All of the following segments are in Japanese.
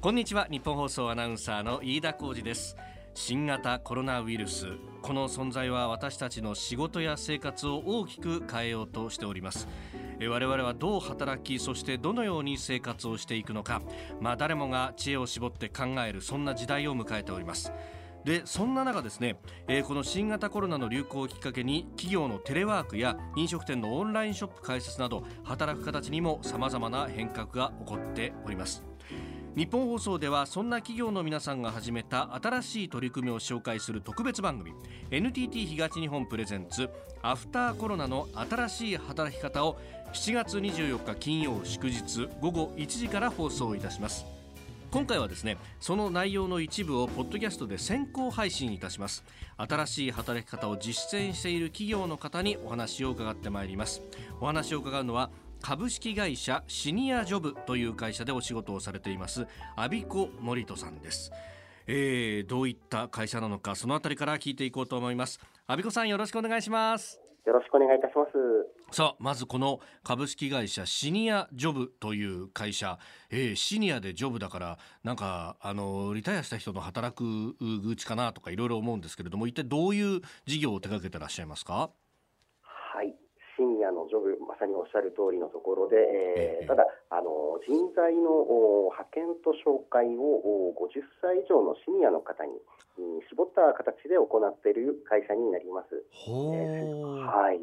こんにちは日本放送アナウンサーの飯田浩二です。新型コロナウイルス。この存在は私たちの仕事や生活を大きく変えようとしております。我々はどう働きそしてどのように生活をしていくのか。まあ誰もが知恵を絞って考えるそんな時代を迎えております。でそんな中ですね、えー、この新型コロナの流行をきっかけに企業のテレワークや飲食店のオンラインショップ開設など働く形にも様々な変革が起こっております。日本放送ではそんな企業の皆さんが始めた新しい取り組みを紹介する特別番組 NTT 東日本プレゼンツアフターコロナの新しい働き方を7月24日金曜祝日午後1時から放送いたします。今回はですねその内容の一部をポッドキャストで先行配信いたします。新しい働き方を実践している企業の方にお話を伺ってまいります。お話を伺うのは株式会社シニアジョブという会社でお仕事をされています阿比子森人さんです、えー、どういった会社なのかそのあたりから聞いていこうと思います。阿比子さんよろしくお願いします。よろしくお願いいたします。さあまずこの株式会社シニアジョブという会社、えー、シニアでジョブだからなんかあのリタイアした人の働くうちかなとかいろいろ思うんですけれども一体どういう事業を手掛けてらっしゃいますか？おっしゃる通りのところで、えー、ただあの、人材の派遣と紹介を50歳以上のシニアの方に絞った形で行っている会社になります。ほー、はい、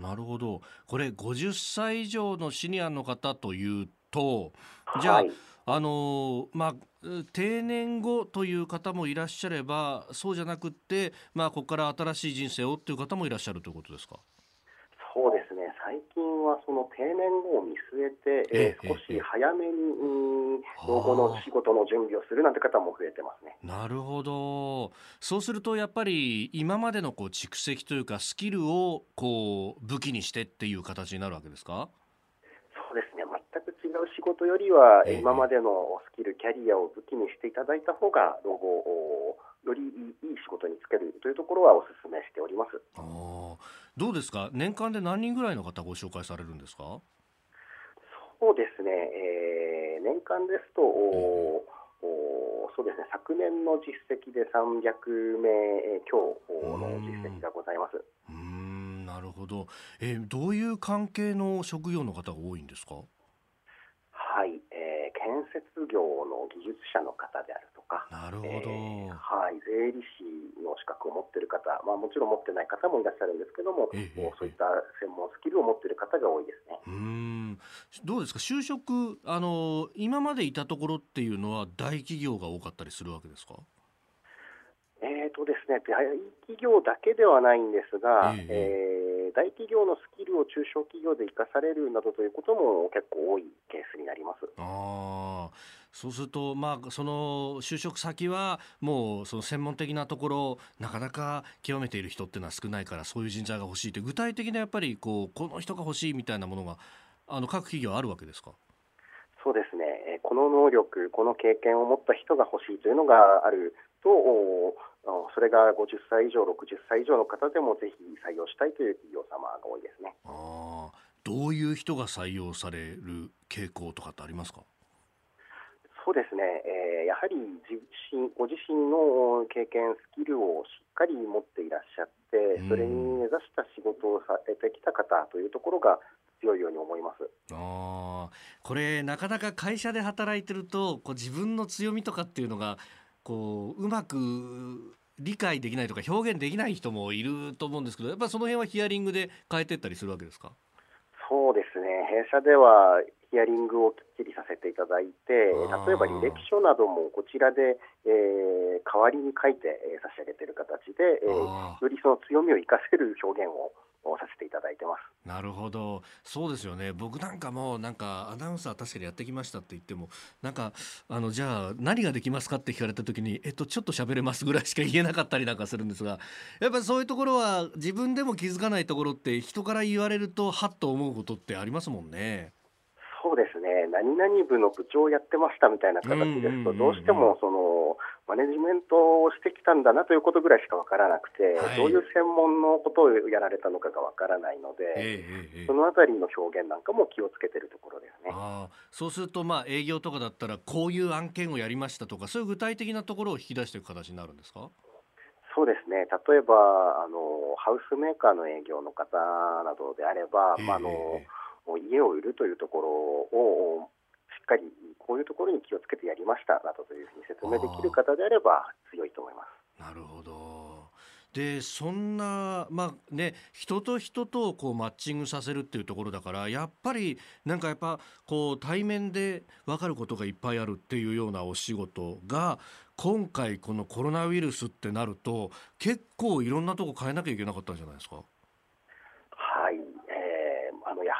なるほど、これ、50歳以上のシニアの方というと、じゃあ、はい、あのまあ、定年後という方もいらっしゃれば、そうじゃなくて、まあ、ここから新しい人生をという方もいらっしゃるということですか？その定年後を見据えて、えー、少し早めに、老後の仕事の準備をするなんて方も増えてますね。なるほど。そうするとやっぱり今までのこう蓄積というかスキルをこう武器にしてっていう形になるわけですか？そうですね。全く違う仕事よりは、今までのスキルキャリアを武器にしていただいた方が老後よりいい仕事に就けるというところはお勧めしております。あどうですか？年間で何人ぐらいの方ご紹介されるんですか？そうですね、えー、年間ですと、おそうですね。昨年の実績で300名強の実績がございます。うんなるほど、えー、どういう関係の職業の方が多いんですか？はい、えー、建設業の技術者の方であるとか、なるほど、えー、はい、税理士の資格を持っている方、まあ、もちろん持ってない方もいらっしゃるんですけども、えー、そういった専門スキルを持っている方が多いですね。うん。どうですか、就職あの、今までいたところっていうのは、大企業が多かったりするわけですか？えーとですね、大企業だけではないんですが、えー、えー、大企業のスキルを中小企業で生かされるなどということも結構多いケースになります。あそうすると、まあ、その就職先はもうその専門的なところなかなか極めている人っていうのは少ないからそういう人材が欲しいという具体的なやっぱりこうこの人が欲しいみたいなものがあの各企業あるわけですか？そうですね、この能力、この経験を持った人が欲しいというのがあると、それが50歳以上、60歳以上の方でもぜひ採用したいという企業様が多いですねあどういう人が採用される傾向とかってありますか？そうですね、えー、やはり自身ご自身の経験、スキルをしっかり持っていらっしゃって、それに目指した仕事をされてきた方というところが強いように思います。あこれ、なかなか会社で働いてると、こう自分の強みとかっていうのがこううまく理解できないとか表現できない人もいると思うんですけどやっぱりその辺はヒアリングで変えていったりするわけですか？そうですね。弊社ではヒアリングをきっちりさせていただいて例えば履歴書などもこちらで、えー、代わりに書いて、えー、差し上げている形で、えー、よりその強みを生かせる表現ををさせていただいてます。なるほど。そうですよね。僕なんかもなんかアナウンサー確かにやってきましたって言ってもなんかあのじゃあ何ができますかって聞かれた時にえっとちょっと喋れますぐらいしか言えなかったりなんかするんですがやっぱりそういうところは自分でも気づかないところって人から言われるとはっと思うことってありますもんね。そうですね、ね、何々部の部長をやってましたみたいな形ですと、どうしてもそのマネジメントをしてきたんだなということぐらいしか分からなくて、はい、どういう専門のことをやられたのかが分からないので、えーえー、そのあたりの表現なんかも気をつけてるところですね。あそうすると、まあ、営業とかだったら、こういう案件をやりましたとか、そういう具体的なところを引き出していく形になるんですか？そうですね。例えばあのハウスメーカーの営業の方などであれば、えー、まあ、あの家を売るというところをしっかりこういうところに気をつけてやりましたなどというふうに説明できる方であれば強いと思います。なるほどでそんな、まあね、人と人とこうマッチングさせるっていうところだからやっぱりなんかやっぱこう対面で分かることがいっぱいあるっていうようなお仕事が今回このコロナウイルスってなると結構いろんなとこ変えなきゃいけなかったんじゃないですか、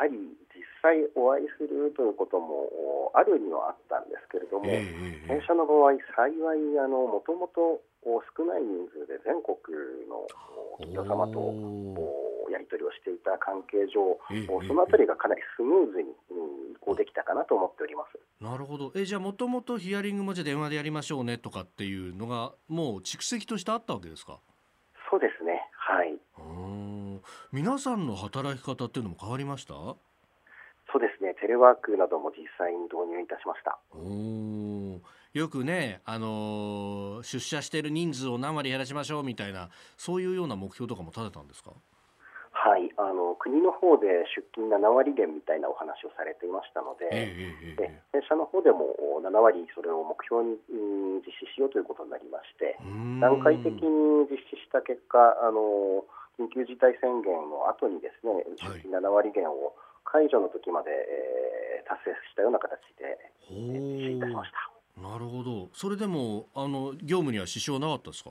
はり実際お会いするということもあるにはあったんですけれども、えー、弊社の場合幸いあのもともと少ない人数で全国の企業様とやり取りをしていた関係上、そのあたりがかなりスムーズに移行できたかなと思っております。なるほど。えじゃあもともとヒアリングもじゃ電話でやりましょうねとかっていうのがもう蓄積としてあったわけですか？そうですね。はい。皆さんの働き方っていうのも変わりました？そうですね。テレワークなども実際に導入いたしました。およくね、あのー、出社している人数を何割減らしましょうみたいなそういうような目標とかも立てたんですか？はいあの国の方で出勤7割減みたいなお話をされていましたので、えー、で弊社の方でも7割それを目標に実施しようということになりまして段階的に実施した結果あの緊急事態宣言の後にですね出勤7割減を解除の時まで、えー、達成したような形で、えー、実施いたしました。なるほど。それでもあの業務には支障なかったですか？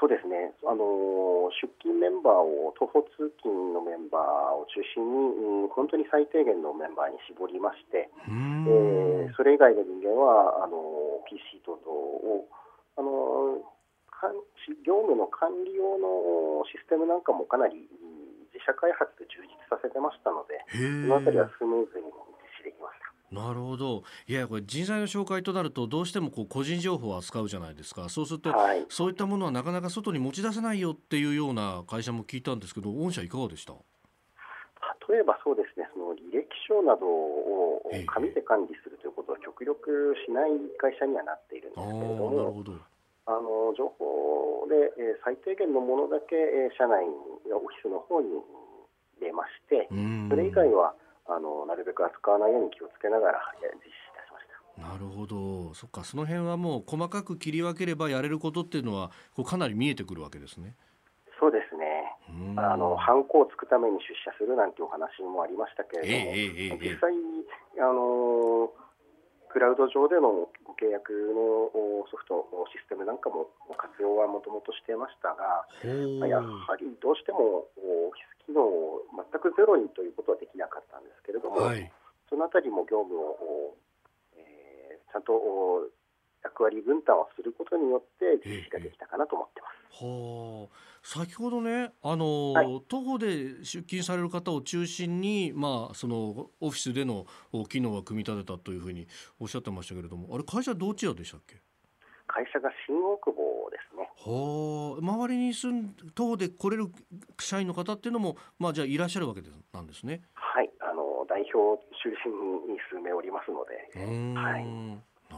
そうですね。あの出勤メンバーを徒歩通勤のメンバーを中心に、うん、本当に最低限のメンバーに絞りまして、えー、それ以外の人間はあの PC 等々をあの業務の管理用のシステムなんかもかなり自社開発で充実させてましたので、そのあたりはスムーズに実施できました。なるほど。いやこれ人材の紹介となるとどうしてもこう個人情報を扱うじゃないですか。そうすると、はい、そういったものはなかなか外に持ち出せないよっていうような会社も聞いたんですけど御社いかがでした？例えばそうですねその履歴書などを紙で管理するということは極力しない会社にはなっているんですけれどもあの情報で、え最低限のものだけ、え社内やオフィスの方に出ましてそれ以外はあのなるべく扱わないように気をつけながら実施いたしました。なるほど。そっか。その辺はもう細かく切り分ければやれることっていうのはこうかなり見えてくるわけですね。そうですね。あのハンコをつくために出社するなんてお話もありましたけれども、えーえー、実際あのクラウド上でのご契約のソフトシステムなんかも活用はもともとしていましたがやはりどうしてもオフィス機能を全くゼロにということはできなかったんですけれども、はい、そのあたりも業務を、えー、ちゃんと役割分担をすることによって実施ができたかなと思ってます。はあ、先ほどね、あの、はい、徒歩で出勤される方を中心に、まあ、そのオフィスでの機能は組み立てたというふうにおっしゃってましたけれども、あれ会社どちらでしたっけ？会社が新大久保ですね。はあ、周りに住ん徒歩で来れる社員の方っていうのも、まあじゃあいらっしゃるわけなんですね。はい、あの代表中心に数名おりますので。はい。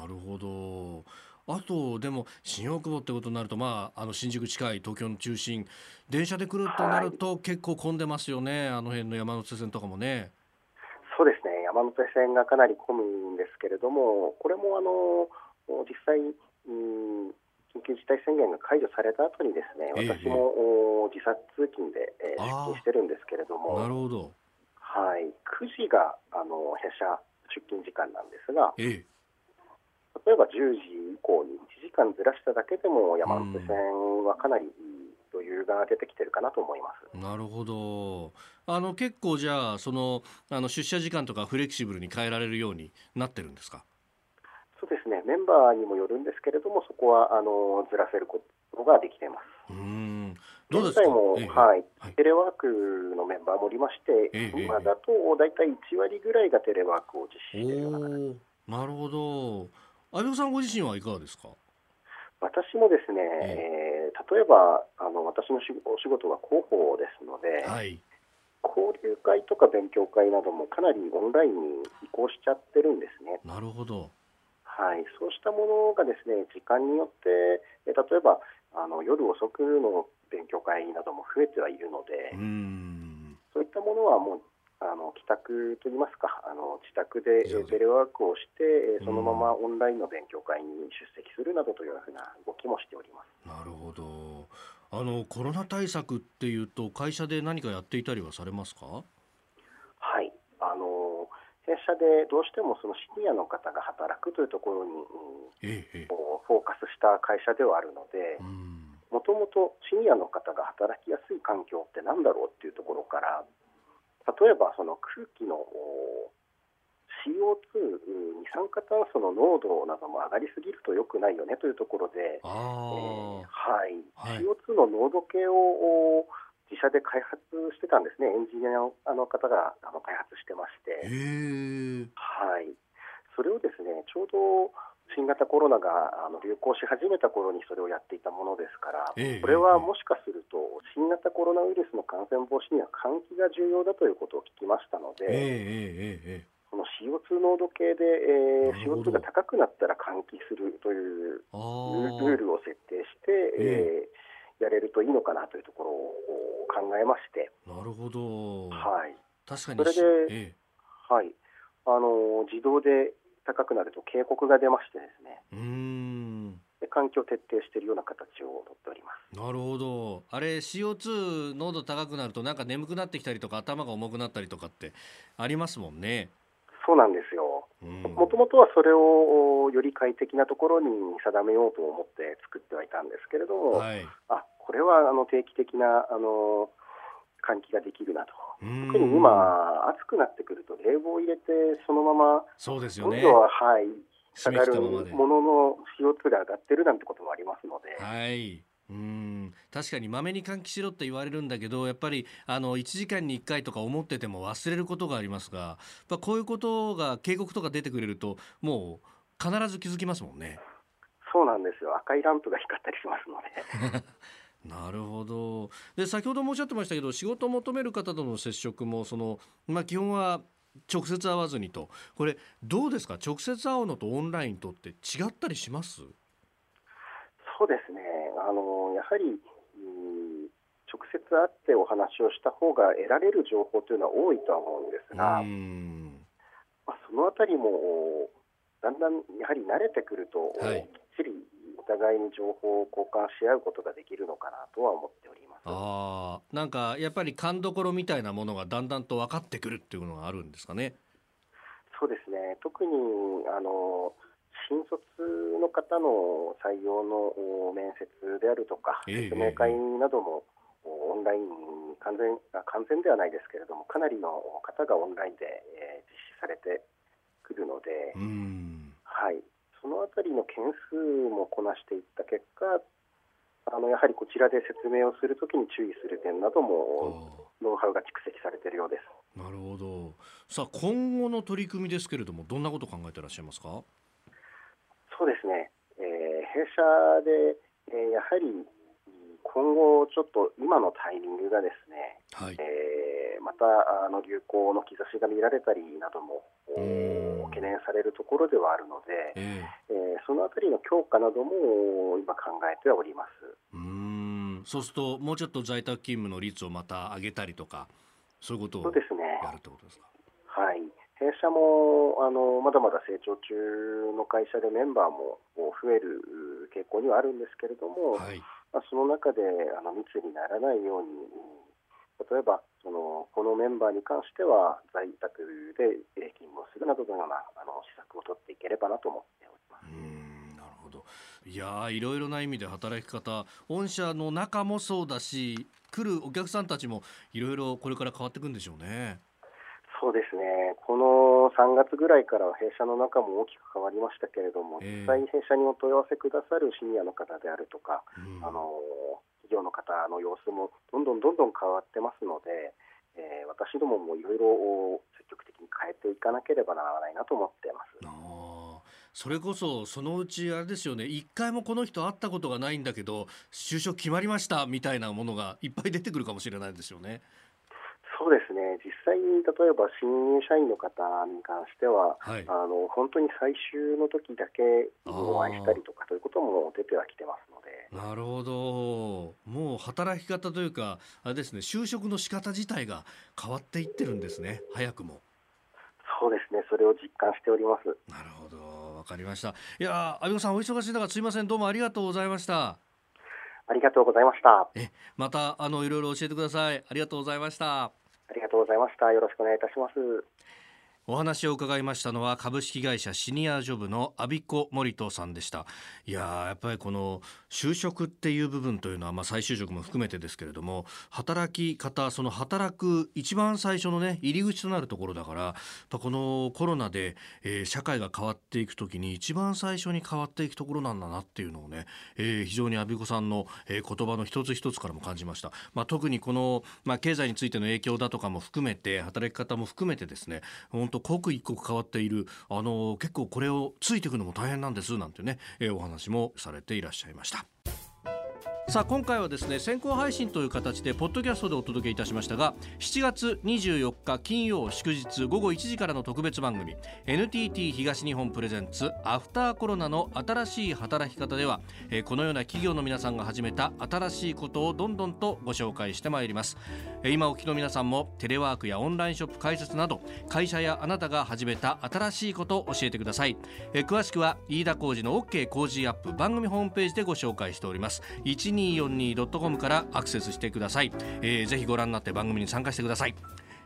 なるほど。あとでも新大久保ってことになると、まあ、あの新宿近い東京の中心電車で来るとなると、結構混んでますよね、あの辺の山手線とかもね。そうですね。山手線がかなり混むんですけれどもこれもあの実際緊急事態宣言が解除された後にですね、私も自殺通勤で、えー、出勤してるんですけれども、なるほど。はい、9時があの弊社出勤時間なんですが、ええ、例えば10時以降に1時間ずらしただけでも山手線はかなり余裕が出てきてるかなと思います。なるほど。あの結構じゃあそのあの出社時間とかフレキシブルに変えられるようになってるんですか？そうですね。メンバーにもよるんですけれども、そこはあのずらせることができています。うん。どうですか？も、ええはいはいテレワークのメンバーもおりまして、ええ今だと大体1割ぐらいがテレワークを実施しているようななるほど相葉さんご自身はいかがですか？私もですね、ええ。ー例えばあの私のしお仕事は広報ですので、はい。交流会とか勉強会などもかなりオンラインに移行しちゃってるんですね。なるほど。はい、そうしたものがですね時間によって、えー例えばあの夜遅くの勉強会なども増えてはいるので、うーん。そういったものはもうあの帰宅といいますか、あの自宅でテレワークをして、えーそのままうオンラインの勉強会に出席するなどというふうな動きもしております。なるほど。あのコロナ対策っていうと会社で何かやっていたりはされますか？はい、あの弊社でどうしてもそのシニアの方が働くというところに、うんええ。フォーカスした会社ではあるのでう、ん。もともとシニアの方が働きやすい環境って何だろうっていうところから、例えばその空気のお CO2、二酸化炭素の濃度なども上がりすぎると良くないよねというところで、あえーあ、はい。はい。CO2 の濃度計をお自社で開発してたんですね、エンジニアのあの方があの開発してまして。はい、それをですねちょうど新型コロナがあの流行し始めた頃にそれをやっていたものですから、ええこれはもしかすると新型コロナウイルスの感染防止には換気が重要だということを聞きましたのええで、この CO2 濃度計で、えーなるほど。CO2 が高くなったら換気するというあルールを設定して、えーやれるといいのかなというところを考えまして、なるほど、はい。確かに。それでしえ。はい、あの自動で高くなると警告が出ましてですねえうーんで環境を徹底しているような形をとっております。なるほどあれ CO2 濃度高くなるとなんか眠くなってきたりとか頭が重くなったりとかってありますもんね。そうなんですよ。うんもともとはそれをおより快適なところに定めようと思って作ってはいたんですけれども、はい、あこれはあの定期的なあの換気ができるなと。うん特に今、暑くなってくると冷房を入れてそのままそうですよね。温度は、はい、下がる。ものの CO2 が上がってるなんてこともありますので、はい。うん確かにまめに換気しろって言われるんだけどやっぱりあの1時間に1回とか思ってても忘れることがありますがやっぱこういうことが警告とか出てくれるともう必ず気づきますもんね。そうなんですよ、赤いランプが光ったりしますので。なるほど。で先ほどもおっしゃってましたけど仕事を求める方との接触もその、まあ、基本は直接会わずにと。これどうですか？直接会うのとオンラインとって違ったりします？そうですね、あのやはり、うん直接会ってお話をした方が得られる情報というのは多いとは思うんですが、うん。まあ、そのあたりもだんだんやはり慣れてくると、はい。きっちりお互いに情報を交換し合うことができるのかなとは思っております。あーなんかやっぱり勘どころみたいなものがだんだんと分かってくるっていうのがあるんですかね。そうですね特にあの新卒の方の採用のお面接であるとか、ええ説明会などもおオンラインに完全あ完全ではないですけれども、かなりの方がオンラインで、えー実施されてくるので、うんはい、そのあたりの件数もこなしていった結果、あのやはりこちらで説明をするときに注意する点などあも、ノウハウが蓄積されているようです。ーなるほど。さあ今後の取り組みですけれどもどんなこと考えてらっしゃいますか？そうですね、えー弊社で、えーやはりうん今後、ちょっと今のタイミングがですね、はい。えーまたあの流行の兆しが見られたりなども懸念されるところではあるので、ええ。ーそのあたりの強化なども今考えてはおります。えうーん。そうするともうちょっと在宅勤務の率をまた上げたりとかそういうことをやるってことですか？はい、弊社もあのまだまだ成長中の会社でメンバーも増えるう傾向にはあるんですけれども、はい。まあ、その中であの密にならないように、例えばそのこのメンバーに関しては在宅でえー勤務をするなどのようなあの施策を取っていければなと思っております。うーんなるほどいやーいろいろな意味で働き方御社の中もそうだし来るお客さんたちもいろいろこれから変わっていくんでしょうね。そうですね、この3月ぐらいからは弊社の中も大きく変わりましたけれども、ええ実際に弊社にお問い合わせくださるシニアの方であるとか、うんあの企業の方の様子もどんどんどんどん変わってますので、えー、私どももいろいろ積極的に変えていかなければならないなと思っています。それこそそのうちあれですよね。一回もこの人会ったことがないんだけど就職決まりましたみたいなものがいっぱい出てくるかもしれないですよね。そうですね。実際に例えば新入社員の方に関しては、はい、あの本当に最終の時だけお会いしたりとかということも出てはきてますので。なるほど。もう働き方というかあれですね就職の仕方自体が変わっていってるんですね早くもそうですね。それを実感しております。なるほど。わかりました。いや阿部さんお忙しい中すいません。どうもありがとうございました。ありがとうございました。えまたあのいろいろ教えてください。ありがとうございました。ありがとうございました。よろしくお願いいたします。お話を伺いましたのは株式会社シニアジョブの阿比子森人さんでした。いややっぱりこの就職っていう部分というのは、まあ、再就職も含めてですけれども働き方その働く一番最初のね入り口となるところだからこのコロナで、えー、社会が変わっていく時に一番最初に変わっていくところなんだなっていうのをね、えー、非常に阿比子さんの、えー、言葉の一つ一つからも感じました、まあ、特にこの、まあ、経済についての影響だとかも含めて働き方も含めてですね本と刻一刻変わっているあの結構これをついていくのも大変なんですなんてね、え、お話もされていらっしゃいました。さあ今回はですね先行配信という形でポッドキャストでお届けいたしましたが7月24日金曜祝日午後1時からの特別番組 NTT 東日本プレゼンツアフターコロナの新しい働き方では、このような企業の皆さんが始めた新しいことをどんどんとご紹介してまいります、今お聞きの皆さんもテレワークやオンラインショップ開設など会社やあなたが始めた新しいことを教えてください、詳しくは飯田浩司の OK 工事アップ番組ホームページでご紹介しております。1242.com からアクセスしてください、えー、ぜひご覧になって番組に参加してください。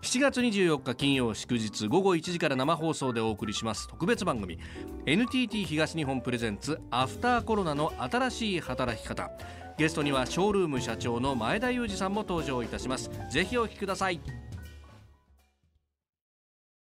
7月24日金曜祝日午後1時から生放送でお送りします。特別番組。NTT 東日本プレゼンツアフターコロナの新しい働き方。ゲストにはショールーム社長の前田裕二さんも登場いたします。ぜひお聞きください。